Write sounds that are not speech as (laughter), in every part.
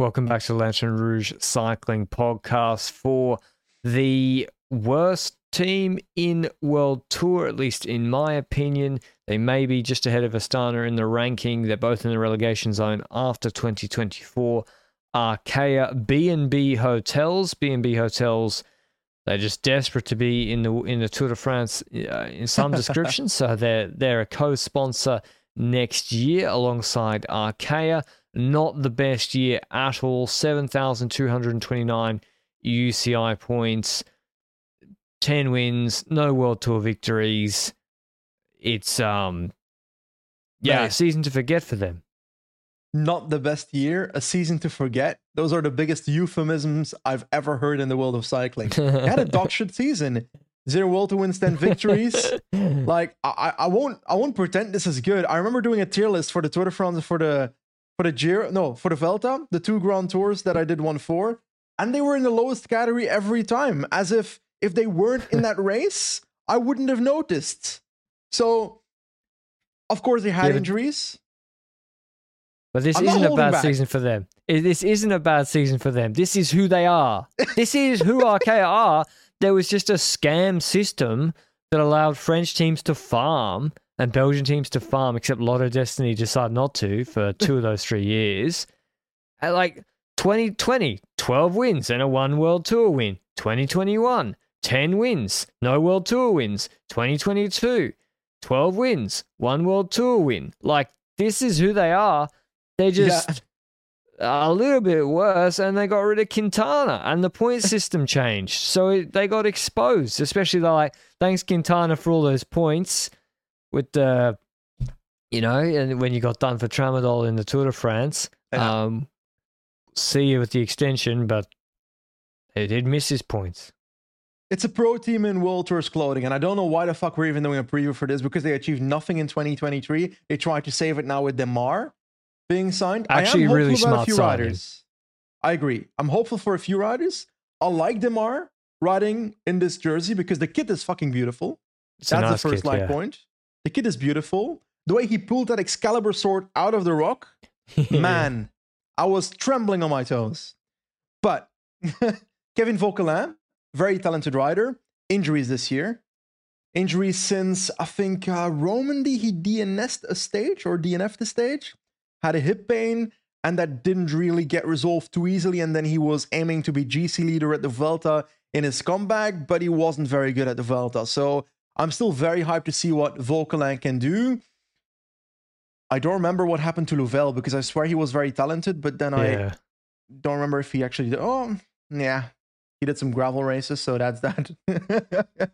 Welcome back to Lanterne Rouge Cycling Podcast for the worst team in World Tour, at least in my opinion. They may be just ahead of Astana in the ranking. They're both in the relegation zone after 2024. Arkea B&B Hotels. B&B Hotels, they're just desperate to be in the in the Tour de France uh, in some description. (laughs) so they're they're a co-sponsor next year alongside Arkea. Not the best year at all. 7,229 UCI points. 10 wins, no World Tour victories. It's um yeah, Mate. a season to forget for them. Not the best year, a season to forget. Those are the biggest euphemisms I've ever heard in the world of cycling. They had a dog (laughs) shit season. Zero World to wins, 10 victories. (laughs) like I, I I won't I won't pretend this is good. I remember doing a tier list for the Tour de France for the for the Giro, no, for the Vuelta, the two Grand Tours that I did one for, and they were in the lowest category every time, as if if they weren't in that (laughs) race, I wouldn't have noticed. So, of course, they had Yeah, injuries. But this I'm isn't a bad back. season for them. This isn't a bad season for them. This is who they are. (laughs) this is who Arkea are. There was just a scam system that allowed French teams to farm and Belgian teams to farm, except Lotto Dstny decided not to for (laughs) two of those three years. At like 2020, 12 wins and a one World Tour win. 2021, 10 wins, no World Tour wins. 2022, 12 wins, one World Tour win. Like, this is who they are. They just a little bit worse, and they got rid of Quintana, and the point (laughs) system changed, so it, they got exposed. Especially they're like, thanks Quintana for all those points with the, you know, and when you got done for Tramadol in the Tour de France, Yeah. um, see you with the extension, but they did miss his points. It's a pro team in World Tours clothing, and I don't know why the fuck we're even doing a preview for this because they achieved nothing in 2023. They tried to save it now with Démare being signed. Actually, I am really hopeful about smart a few signing. riders. I agree. I'm hopeful for a few riders. I like Démare riding in this jersey because the kit is fucking beautiful. It's That's nice the first kit, light yeah. point. The kid is beautiful. The way he pulled that Excalibur sword out of the rock, (laughs) man, I was trembling on my toes. But (laughs) Kevin Vauquelin, very talented rider, injuries this year. Injuries since I think uh, Romandy he DNS'd a stage or DNF'd the stage, had a hip pain, and that didn't really get resolved too easily. And then he was aiming to be GC leader at the Vuelta in his comeback, but he wasn't very good at the Vuelta. So I'm still very hyped to see what Vauquelin can do. I don't remember what happened to Louvel because I swear he was very talented, but then I don't remember if he actually did. Oh, yeah, he did some gravel races, so that's that. (laughs)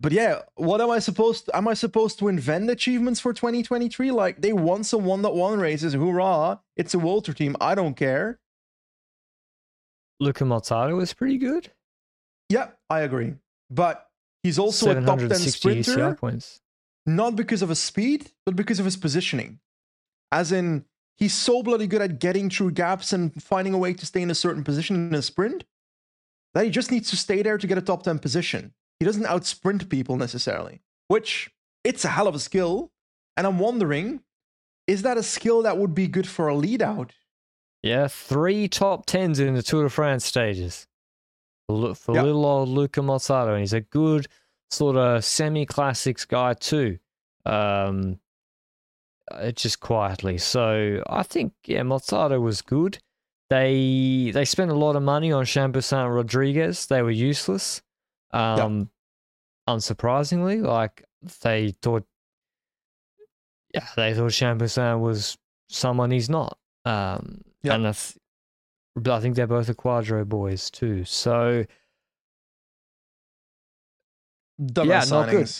but yeah, what am I supposed? am I supposed to invent achievements for 2023? Like they won some one that one races, hoorah! It's a Tour team. I don't care. Luca Mozzato was pretty good. Yeah, I agree. But he's also a top 10 sprinter. Points. not because of his speed, but because of his positioning. As in, he's so bloody good at getting through gaps and finding a way to stay in a certain position in a sprint that he just needs to stay there to get a top 10 position. He doesn't outsprint people necessarily, which it's a hell of a skill. And I'm wondering, is that a skill that would be good for a lead out? Yeah, three top tens in the Tour de France stages for, for Yep. little old Luca Mozzato, and he's a good sort of semi-classics guy too. Um, uh, just quietly. So I think yeah, Mozzato was good. They they spent a lot of money on Champoussin Rodriguez. They were useless. Um, unsurprisingly, like they thought. Yeah, they thought Champoussin was someone he's not. Um, Yeah. and that's, but I think they're both the Quadro boys too. So Yeah, not good.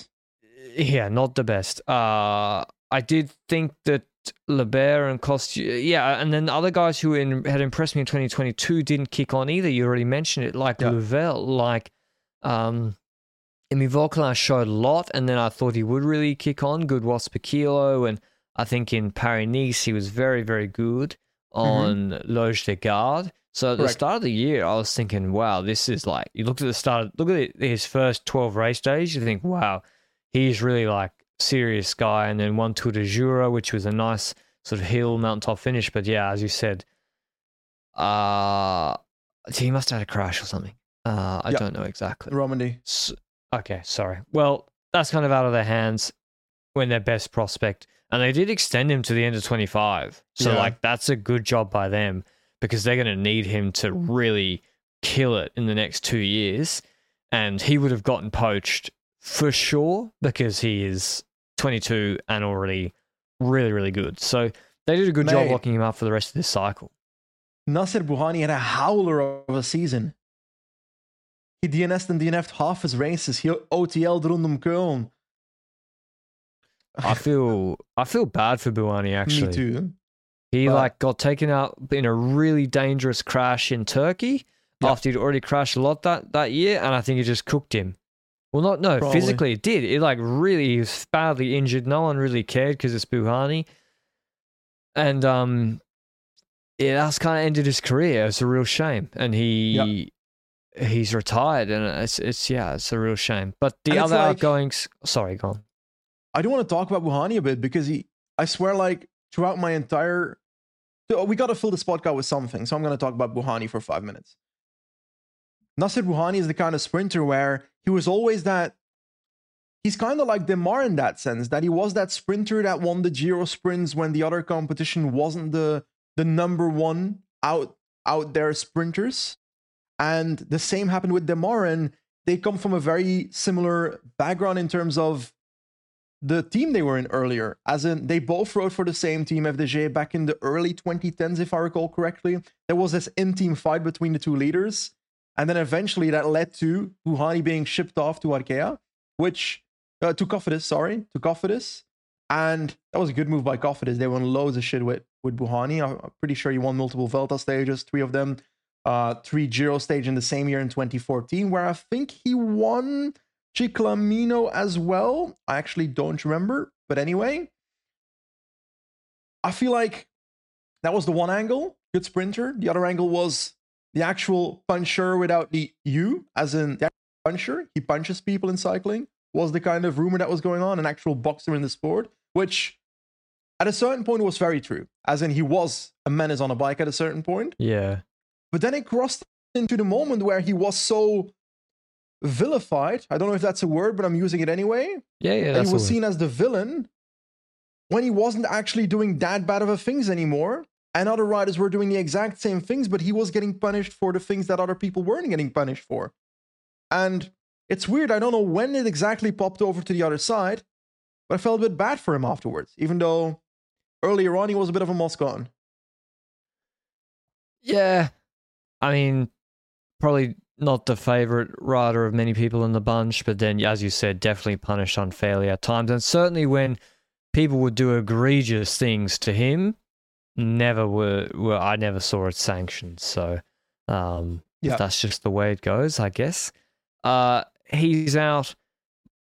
(laughs) yeah, not the best. Uh, I did think that Lebert and Cost, yeah, and then other guys who in, had impressed me in 2022 didn't kick on either. You already mentioned it, like Yeah. Louvel, like um, Emi showed a lot, and then I thought he would really kick on. Good wasp kilo, and I think in Paris Nice he was very, very good on Loge des Gardes. So at the start of the year, I was thinking, wow, this is like you look at the start, look at his first 12 race days, you think, wow, he's really like serious guy. And then one Tour de Jura, which was a nice sort of hill mountaintop finish. But yeah, as you said, uh, he must have had a crash or something. Uh, I Yeah. don't know exactly. Romandy. S- okay, sorry. Well, that's kind of out of their hands when their best prospect, and they did extend him to the end of 25. So, Yeah. like, that's a good job by them because they're going to need him to really kill it in the next two years. And he would have gotten poached for sure because he is 22 and already really, really good. So, they did a good job locking him up for the rest of this cycle. Nacer Bouhanni had a howler of a season. He DNS'd and DNF'd half his races. He OTL'd rondom Köln. I (laughs) feel I feel bad for Bouhanni actually. Me too. He But- like got taken out in a really dangerous crash in Turkey after he'd already crashed a lot that, that year, and I think it just cooked him. Well, not no, Probably. physically it did. It like really he was badly injured. No one really cared because it's Bouhanni, and um, yeah, that's kind of ended his career. It's a real shame, and he he's retired, and it's it's yeah, it's a real shame. But the And other like- outgoings, sorry, go on. I do want to talk about Bouhanni a bit because he, I swear, like throughout my entire, we got to fill this podcast with something. So I'm going to talk about Bouhanni for five minutes. Nacer Bouhanni is the kind of sprinter where he was always that. He's kind of like Démare in that sense that he was that sprinter that won the Giro sprints when the other competition wasn't the the number one out out there sprinters, and the same happened with Démare and they come from a very similar background in terms of the team they were in earlier. As in, they both rode for the same team, FDJ, back in the early 2010s, if I recall correctly. There was this in team fight between the two leaders. And then eventually that led to Bouhanni being shipped off to Arkea, which, uh, to Cofidis, sorry, to Cofidis. And that was a good move by Cofidis. They won loads of shit with, with Bouhanni. I'm I'm pretty sure he won multiple Vuelta stages, three of them, uh, three Giro stage in the same year in 2014, where I think he won Ciclamino as well. I actually don't remember, but anyway, I feel like that was the one angle, good sprinter. The other angle was the actual puncher without the U, as in the puncher. He punches people in cycling. Was the kind of rumor that was going on, an actual boxer in the sport, which at a certain point was very true, as in he was a menace on a bike at a certain point. Yeah, But then it crossed into the moment where he was so vilified. I don't know if that's a word, but I'm using it anyway. yeah, yeah. and he was seen as the villain when he wasn't actually doing that bad of a things anymore. And other riders were doing the exact same things, but he was getting punished for the things that other people weren't getting punished for. And it's weird. I don't know when it exactly popped over to the other side, but I felt a bit bad for him afterwards, even though earlier on he was a bit of a Moscon. Yeah. I mean, probably not the favorite rider of many people in the bunch, but then, as you said, definitely punished unfairly at times. And certainly when people would do egregious things to him, never were, were I never saw it sanctioned. So um, Yeah. that's just the way it goes, I guess. Uh, he's out.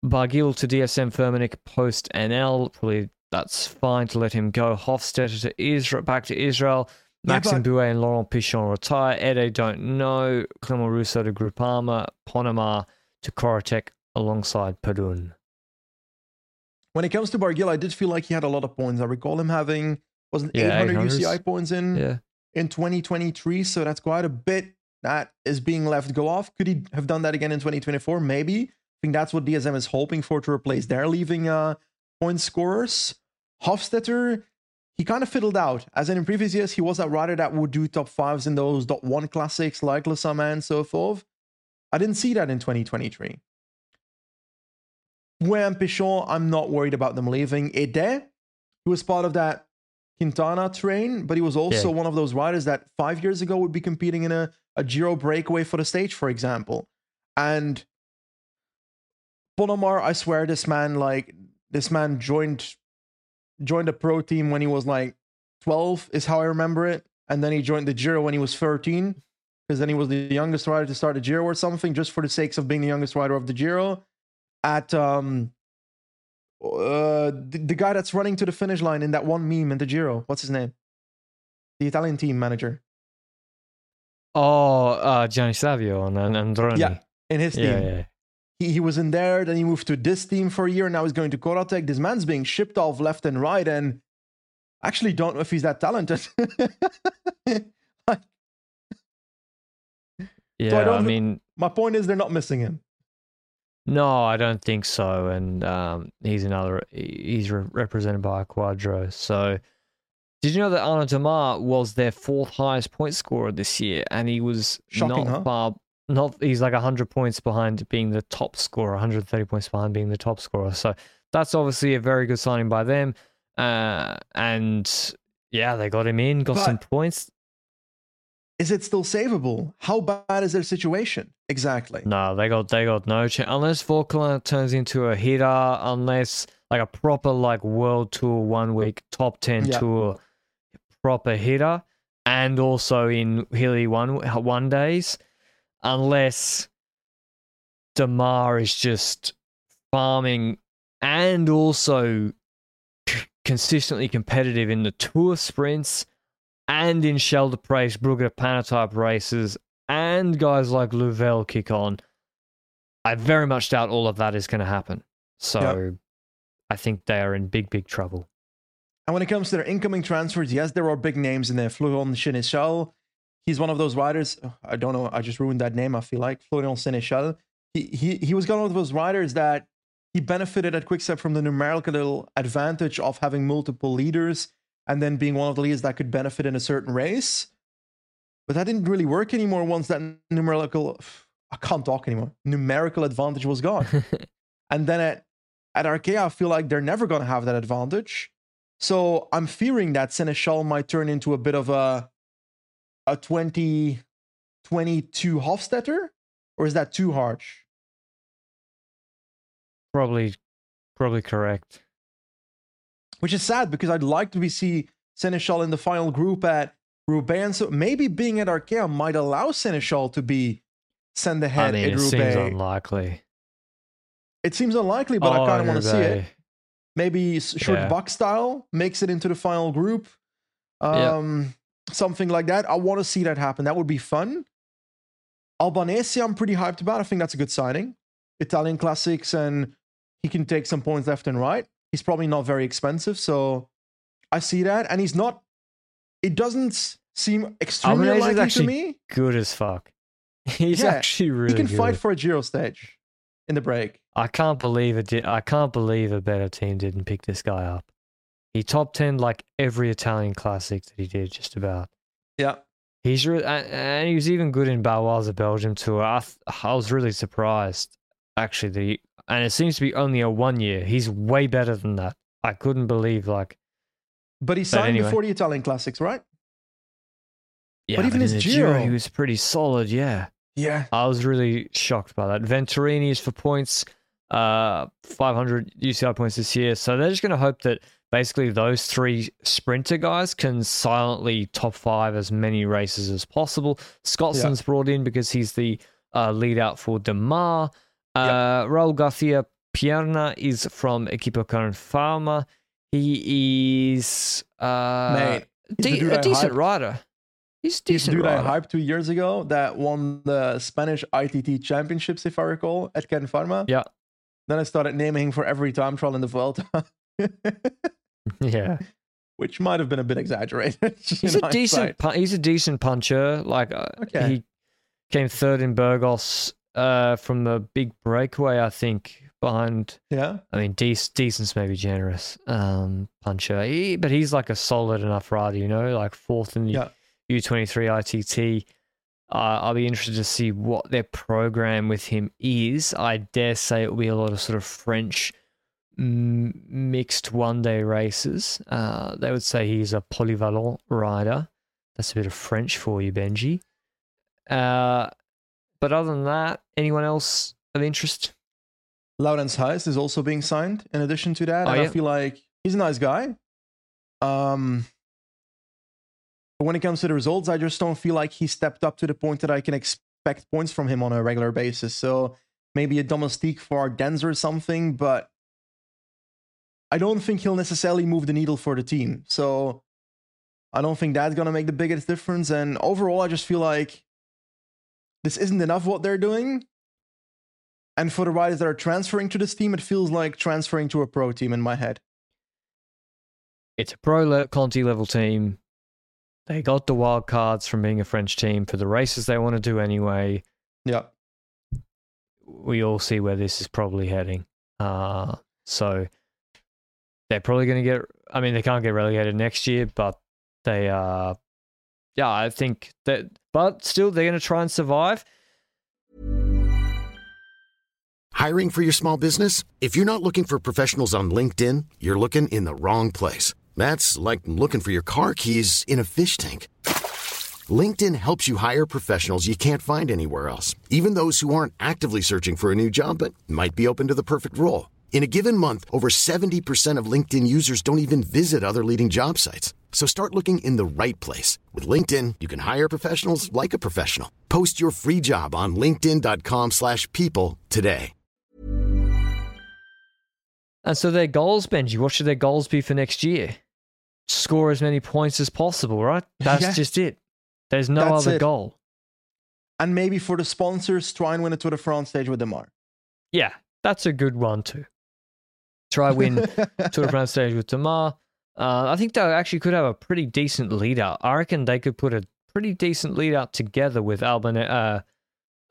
Barguil to DSM Firmenich PostNL. Probably that's fine to let him go. Hofstetter to Israel, back to Israel. Yeah, Maxime but- Bouet and Laurent Pichon retire. Ede don't know. Clement Russo to Groupama. Ponomar to Corratec alongside Padun. When it comes to Barguil, I did feel like he had a lot of points. I recall him having wasn't Yeah, 800 800s. UCI points in Yeah. in 2023, so that's quite a bit that is being left go off. Could he have done that again in 2024? Maybe. I think that's what DSM is hoping for to replace their leaving uh, point scorers. Hofstetter, he kind of fiddled out. As in, in previous years, he was that rider that would do top fives in those dot one classics like Le Samyn and so forth. I didn't see that in 2023. When Pichon, I'm not worried about them leaving. Ede, he was part of that Quintana train, but he was also Yeah. one of those riders that five years ago would be competing in a, a Giro breakaway for the stage, for example. And Ponomar, I swear, this man, like, this man joined joined a pro team when he was like 12, is how I remember it. And then he joined the Giro when he was 13, because then he was the youngest rider to start a Giro or something, just for the sakes of being the youngest rider of the Giro. At um, uh, the, the guy that's running to the finish line in that one meme in the Giro, what's his name? The Italian team manager. Oh, uh, Gianni Savio and, and Androni. Yeah, in his team. yeah, yeah. He, he was in there, then he moved to this team for a year, now he's going to Corratec. This man's being shipped off left and right, and I actually don't know if he's that talented. (laughs) like, Yeah, I, don't- mean, my point is, they're not missing him. no, I don't think so. And um, he's another. He's re- represented by a Quadro. So, did you know that Arnaud Démare was their fourth highest point scorer this year, and he was Shocking, not huh? far. Not he's like hundred points behind being the top scorer, 130 points behind being the top scorer. So that's obviously a very good signing by them. Uh, and yeah, they got him in, got some points. Is it still savable? How bad is their situation? Exactly. No, they got they got no chance unless Vauquelin turns into a hitter, unless like a proper like world tour one week top ten Yeah. tour proper hitter, and also in hilly one one days, unless Démare is just farming and also consistently competitive in the tour sprints and in Scheldeprijs, Brugge Panatype races, and guys like Louvel kick on. I very much doubt all of that is going to happen. So I think they are in big, big trouble. And when it comes to their incoming transfers, yes, there are big names in there. Florian Sénéchal, he's one of those riders. I don't know. I just ruined that name. I feel like Florian Sénéchal. He he he was one of those riders that he benefited at Quickstep from the numerical advantage of having multiple leaders and then being one of the leaders that could benefit in a certain race. But that didn't really work anymore once that numerical I can't talk anymore. Numerical advantage was gone. (laughs) And then at, at Arkea, I feel like they're never going to have that advantage. So I'm fearing that Sénéchal might turn into a bit of a a 2022 Hofstetter, or is that too harsh? Probably, probably correct. Which is sad because I'd like to be see Sénéchal in the final group at Roubaix. So maybe being at Arkea might allow Sénéchal to be send I ahead mean, at it Roubaix. seems unlikely. it seems unlikely, but I Oh, kind of want to see it. Maybe short Yeah. buck style makes it into the final group um something like that i want to see that happen that would be fun albanese i'm pretty hyped about i think that's a good signing italian classics and he can take some points left and right he's probably not very expensive so i see that and he's not it doesn't seem extremely Albanese actually to me Good as fuck. (laughs) He's Yeah, actually really he can good. fight for a giro stage in the break I can't believe it. Di- I can't believe a better team didn't pick this guy up. He top ten like every Italian classic that he did, just about. yeah He's re- and, he was even good in Baloise Belgium tour. I, th- I was really surprised actually that he, and it seems to be only a one year. He's way better than that. I couldn't believe like but he signed anyway. before the italian classics right yeah, but even in his the Giro- he was pretty solid. Yeah, yeah I was really shocked by that. Venturini is for points, uh, 500 UCI points this year. So they're just going to hope that basically those three sprinter guys can silently top five as many races as possible. Scotson's brought in because he's the uh, lead out for Démare. Uh, Raul Garcia Pierna is from Equipo Kern Pharma. He is uh, Mate, de- a I decent hyped. rider. He's a He's the decent dude I rider. hyped two years ago that won the Spanish ITT championships, if I recall, at Kern Pharma. Yeah. Then I started naming him for every time trial in the Vuelta, (laughs) (laughs) Yeah. which might have been a bit exaggerated. (laughs) He's a decent. he's a decent puncher. Like uh, Okay. he came third in Burgos uh, from the big breakaway, I think. Behind, Yeah. I mean, dec- decent's maybe generous. Um, puncher, he, but he's like a solid enough rider, you know, like fourth in the Yeah. U twenty three ITT. Uh, I'll be interested to see what their program with him is. I dare say it will be a lot of sort of French m- mixed one day races. Uh, they would say he's a polyvalent rider. That's a bit of French for you, Benji. Uh, but other than that, anyone else of interest? Laurens Huys is also being signed in addition to that. Oh, and I feel like he's a nice guy. Um, but when it comes to the results, I just don't feel like he stepped up to the point that I can expect points from him on a regular basis. So maybe a domestique for Ardennes or something, but I don't think he'll necessarily move the needle for the team. So I don't think that's going to make the biggest difference. And overall, I just feel like this isn't enough what they're doing. And for the riders that are transferring to this team, it feels like transferring to a pro team in my head. It's a pro Conti level team. They got the wild cards from being a French team for the races they want to do anyway. Yeah. We all see where this is probably heading. Uh, so they're probably going to get, I mean, they can't get relegated next year, but they, uh, yeah, I think that, but still, they're going to try and survive. Hiring for your small business? If you're not looking for professionals on LinkedIn, you're looking in the wrong place. That's like looking for your car keys in a fish tank. LinkedIn helps you hire professionals you can't find anywhere else, even those who aren't actively searching for a new job but might be open to the perfect role. In a given month, over 70% of LinkedIn users don't even visit other leading job sites. So start looking in the right place. With LinkedIn, you can hire professionals like a professional. Post your free job on linkedin.com slash people today. And so their goals, Benji, what should their goals be for next year? Score as many points as possible, right? That's Yeah. just it. There's no That's other it. goal. And maybe for the sponsors, try and win a Tour de France stage with Démare. Yeah, that's a good one too. Try win (laughs) Tour de France stage with Démare. Uh, I think they actually could have a pretty decent lead out. I reckon they could put a pretty decent lead out together with Albana- uh,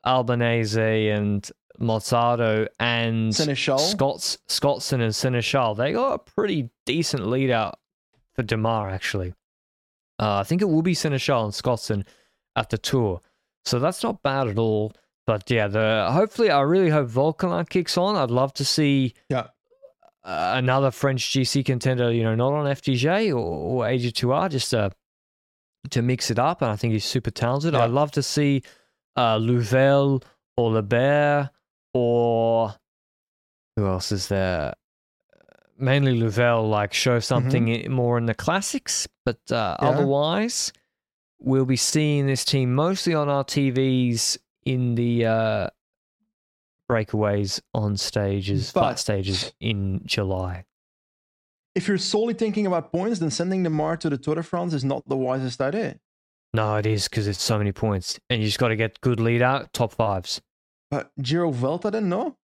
Albanese and Mozzato and Sénéchal. Scots, Scotson and Sénéchal. They got a pretty decent lead out for Démare, actually. Uh, I think it will be Sénéchal and Scotson at the tour. So that's not bad at all. But yeah, the hopefully I really hope Vauquelin kicks on. I'd love to see Yeah. Uh, another French GC contender, you know, not on FDJ or, or AG2R, just uh, to mix it up. And I think he's super talented. Yeah. I'd love to see uh, Louvel or Lebert or who else is there? Mainly Louvel, like show something i- more in the classics. But uh, Yeah. otherwise, we'll be seeing this team mostly on our TVs in the uh, breakaways on stages, flat stages in July. If you're solely thinking about points, then sending Démare to the Tour de France is not the wisest idea. No, it is because it's so many points, and you just got to get good lead out, top fives. But Giro Vuelta then, no?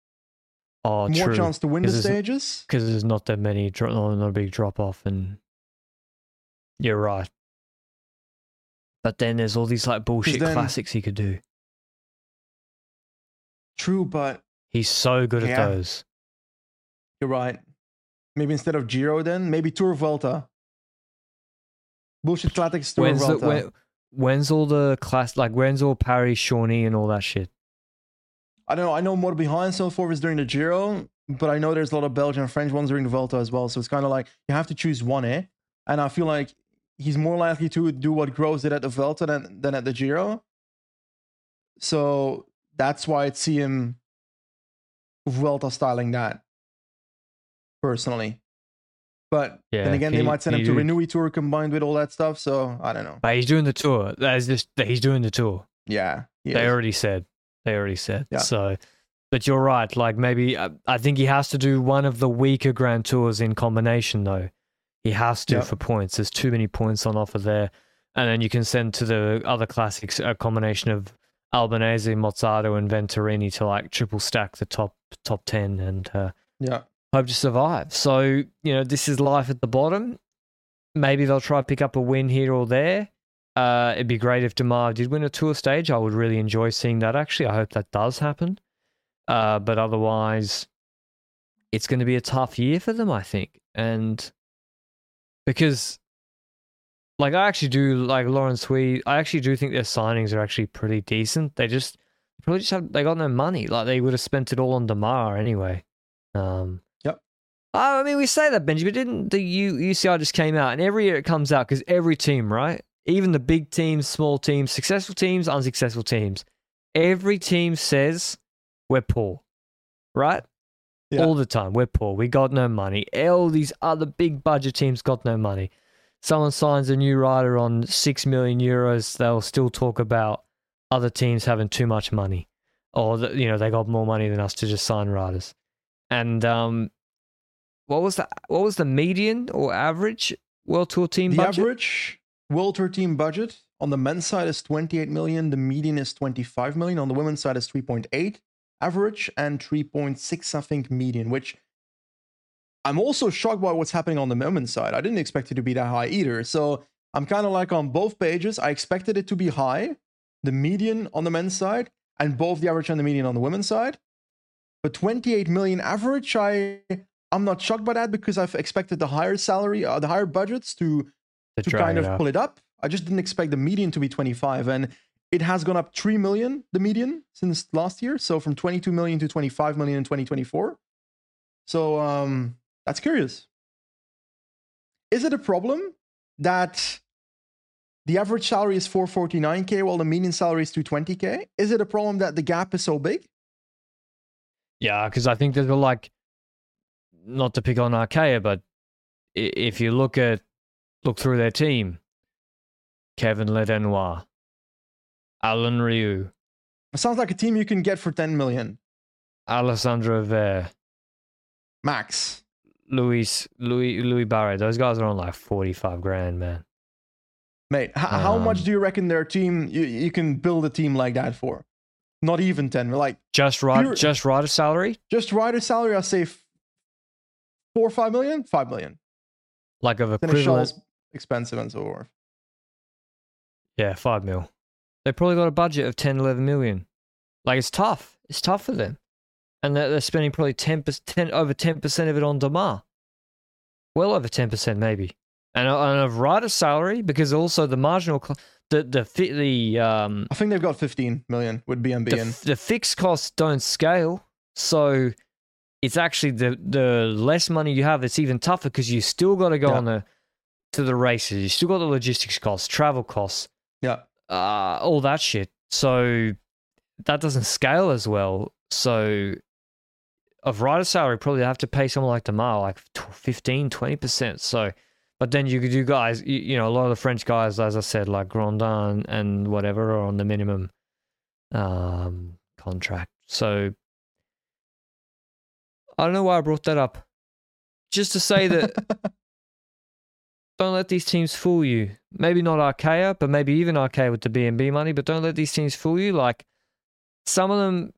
Oh, More true. chance to win the stages? because there's not that many, not a big drop off, and you're right. But then there's all these like bullshit then- classics he could do. True, but He's so good at those. you're right. Maybe instead of Giro then, maybe Tour Vuelta. Bullshit classics Tour When's the, Vuelta. when, when's all the class like when's all Paris, Chauny, and all that shit? I don't know. I know more behind so forth is during the Giro, but I know there's a lot of Belgian and French ones during the Vuelta as well. So it's kind of like you have to choose one, eh? And I feel like he's more likely to do what Groves did at the Vuelta than, than at the Giro. So that's why I'd see him Vuelta styling that personally. But Yeah, then again, they might send him to Renewi Tour combined with all that stuff. So I don't know. But he's doing the tour. That's just he's doing the tour. Yeah. They is. already said. They already said. Yeah. So, but you're right. Like maybe I, I think he has to do one of the weaker Grand Tours in combination, though. He has to Yeah. for points. There's too many points on offer there, and then you can send to the other classics a combination of Albanese, Mozzato, and Venturini to like triple stack the top top ten and uh, Yeah. hope to survive. So you know this is life at the bottom. Maybe they'll try to pick up a win here or there. Uh, it'd be great if Démare did win a tour stage. I would really enjoy seeing that. Actually, I hope that does happen. Uh, but otherwise, it's going to be a tough year for them, I think, and because, like, I actually do like Lawrence Sweet. I actually do think their signings are actually pretty decent. They just probably just have they got no money. Like they would have spent it all on Démare anyway. Um, Yep. I mean, we say that, Benji, but didn't the U- UCI just came out, and every year it comes out because every team, right? Even the big teams, small teams, successful teams, unsuccessful teams, every team says we're poor, right? Yeah. All the time, we're poor. We got no money. All these other big budget teams got no money. Someone signs a new rider on six million euros, they'll still talk about other teams having too much money, or that you know they got more money than us to just sign riders. And um, what was the what was the median or average World Tour team The budget? average World Tour team budget on the men's side is 28 million. The median is 25 million. On the women's side is 3.8 average and 3.6, I think, median, which I'm also shocked by what's happening on the women's side. I didn't expect it to be that high either. So I'm kind of like on both pages. I expected it to be high, the median on the men's side, and both the average and the median on the women's side. But 28 million average, I I'm not shocked by that because I've expected the higher salary, uh, the higher budgets to To to kind of up. pull it up. I just didn't expect the median to be 25, and it has gone up 3 million, the median, since last year. So from 22 million to 25 million in 2024. So um, that's curious. Is it a problem that the average salary is 449k while the median salary is 220k? Is it a problem that the gap is so big? Yeah, because I think there's like, not to pick on Arkea, but if you look at look through their team, Kevin Ledanois, Alan Riou, It sounds like a team you can get for 10 million Alessandro Verre, max. Luis Louis Louis Barre. Those guys are on like forty five grand, man. Mate, h- how much Um, do you reckon their team you, you can build a team like that for? Not even 10. Like Just right, Pure- just rider salary, just rider salary, I say four or five million, five million. like of equivalent. Expensive and so forth. Yeah, five mil. They probably got a budget of 10, 11 million. Like it's tough. It's tough for them, and they're, they're spending probably 10, 10 over ten percent of it on Démare. Well over ten percent, maybe, and a- and of rider salary because also the marginal, co- the the the um I think they've got 15 million with BNB the, and the fixed costs don't scale, so it's actually the the less money you have, it's even tougher because you still got to go Yeah. on the to the races. You still got the logistics costs, travel costs, yeah. uh, all that shit. So that doesn't scale as well. So of rider salary, probably have to pay someone like Démare like tw- 15, 20%. So, but then you could do guys, you, you know, a lot of the French guys, as I said, like Grandin and whatever, are on the minimum um, contract. So I don't know why I brought that up. Just to say that (laughs) don't let these teams fool you. Maybe not Arkea, but maybe even Arkea with the BNB money, but don't let these teams fool you. Like some of them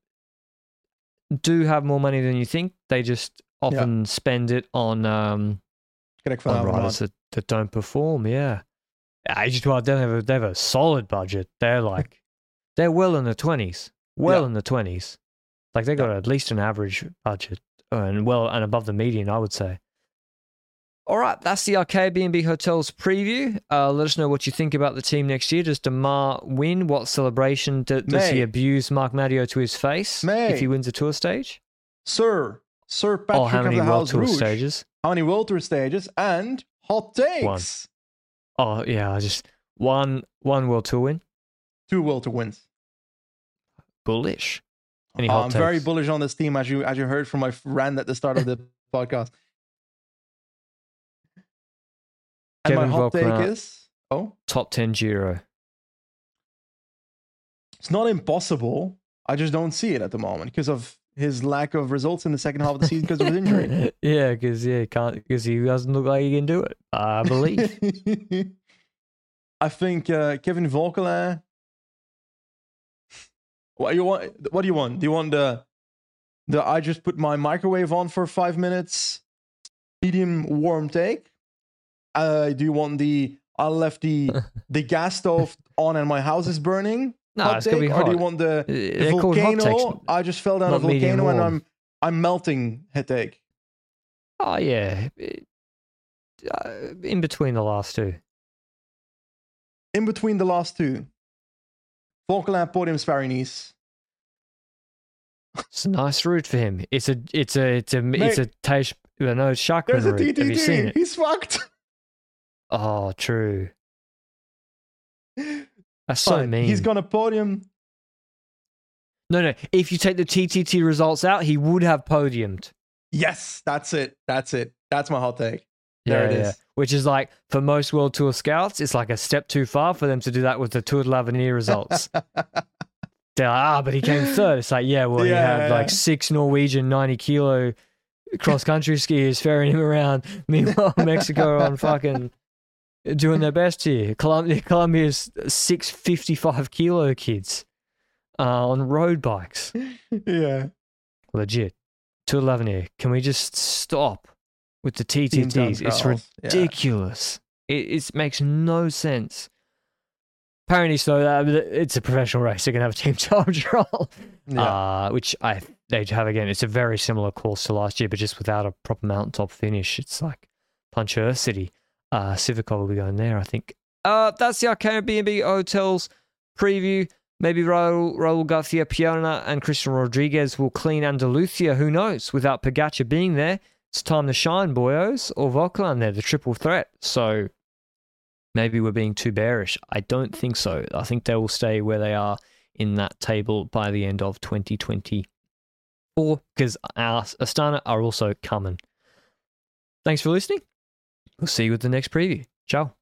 do have more money than you think. They just often spend it on um on riders that, that don't perform, yeah. Age twelve, they have a they have a solid budget. They're (laughs) like they're well in the twenties. Well Yeah. in the twenties. Like they got at least an average budget. And well and above the median, I would say. All right, that's the Arkea B&B Hotels preview. Uh, let us know what you think about the team next year. Does Démare win? What celebration do, does he abuse Marc Madiot to his face May. if he wins a tour stage? Sir, Sir Patrick or how of many the World House Tour Rouge. stages? How many World Tour stages and hot takes? One. Oh yeah, I just one one World Tour win. Two World Tour wins. Bullish. Any Uh, hot I'm very bullish on this team, as you as you heard from my rant at the start of the (laughs) podcast. And Kevin my hot take is oh, Top ten Giro. it's not impossible. I just don't see it at the moment because of his lack of results in the second half of the season because of his injury. (laughs) yeah, because yeah, he can't because he doesn't look like he can do it. I believe. (laughs) I think uh, Kevin Vauquelin. What you want? What do you want? Do you want the the I just put my microwave on for five minutes, medium warm take? Uh, do you want the I left the (laughs) the gas stove on and my house is burning? no, hot it's gonna be hot. Or do you want the, the They're called hot takes. volcano? I just fell down a volcano and warm. I'm I'm melting head take. Oh yeah, uh, in between the last two. In between the last two, Vauquelin podium Sparinies. It's a nice route for him. It's a it's a it's a it's a no Sharkman There's a route. Have you seen it? He's fucked. Oh, true. That's so Fine. mean. He's gonna podium. No, no. If you take the TTT results out, he would have podiumed. Yes, that's it. That's it. That's my hot take. There yeah, it yeah. Which is like for most World Tour scouts, it's like a step too far for them to do that with the Tour de l'Avenir results. (laughs) They're like, ah, but he came third. It's like, yeah, well, you Yeah, had yeah. like six Norwegian 90 kilo cross country skiers ferrying him around. (laughs) Meanwhile, Mexico on fucking doing their best here. Colombia, (laughs) Colombia's six 55 kilo kids uh, on road bikes. (laughs) yeah. Legit. Tour de l'Avenir, can we just stop with the TTTs? It's trials. Yeah. ridiculous. It, it makes no sense. Apparently, so uh, it's a professional race. They're gonna have a team (laughs) time trial, Yeah. uh, which I they have again. It's a very similar course to last year, but just without a proper mountaintop finish. It's like Puncher City. Uh, Civicol will be going there, I think. Uh, that's the Arkea B&B Hotels preview. Maybe Raul, Raul Garcia Pierna and Christian Rodriguez will clean Andalusia. Who knows? Without Pogačar being there, it's time to shine, boyos. Or Volkan, they're the triple threat. So maybe we're being too bearish. I don't think so. I think they will stay where they are in that table by the end of 2024 because Astana are also coming. Thanks for listening. We'll see you with the next preview. Ciao.